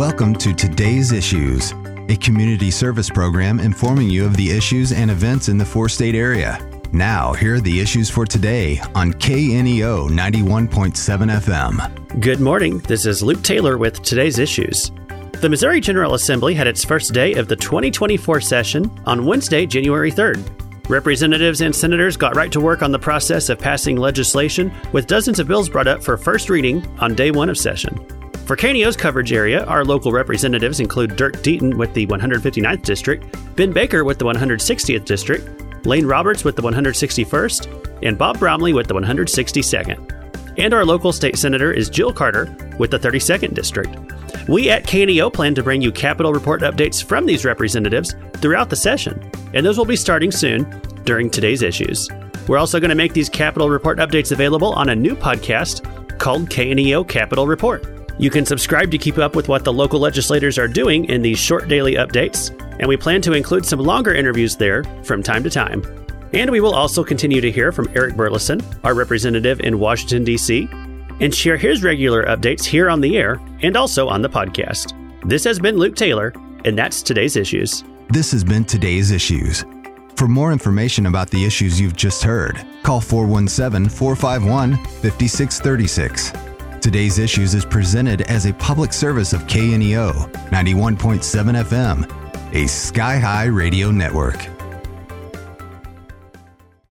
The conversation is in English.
Welcome to Today's Issues, a community service program informing you of the issues and events in the four state area. Now, here are the issues for today on KNEO 91.7 FM. Good morning. This is Luke Taylor with today's issues. The Missouri General Assembly had its first day of the 2024 session on Wednesday, January 3rd. Representatives and senators got right to work on the process of passing legislation, with dozens of bills brought up for first reading on day one of session. For KNEO's coverage area, our local representatives include Dirk Deaton with the 159th District, Ben Baker with the 160th District, Lane Roberts with the 161st, and Bob Bromley with the 162nd. And our local state senator is Jill Carter with the 32nd District. We at KNEO plan to bring you Capitol Report updates from these representatives throughout the session, and those will be starting soon during today's issues. We're also going to make these Capitol Report updates available on a new podcast called KNEO Capitol Report. You can subscribe to keep up with what the local legislators are doing in these short daily updates, and we plan to include some longer interviews there from time to time. And we will also continue to hear from Eric Burlison, our representative in Washington, D.C., and share his regular updates here on the air and also on the podcast. This has been Luke Taylor, and that's today's issues. This has been Today's Issues. For more information about the issues you've just heard, call 417 451 5636. Today's Issues is presented as a public service of KNEO 91.7 FM, a Sky High radio network.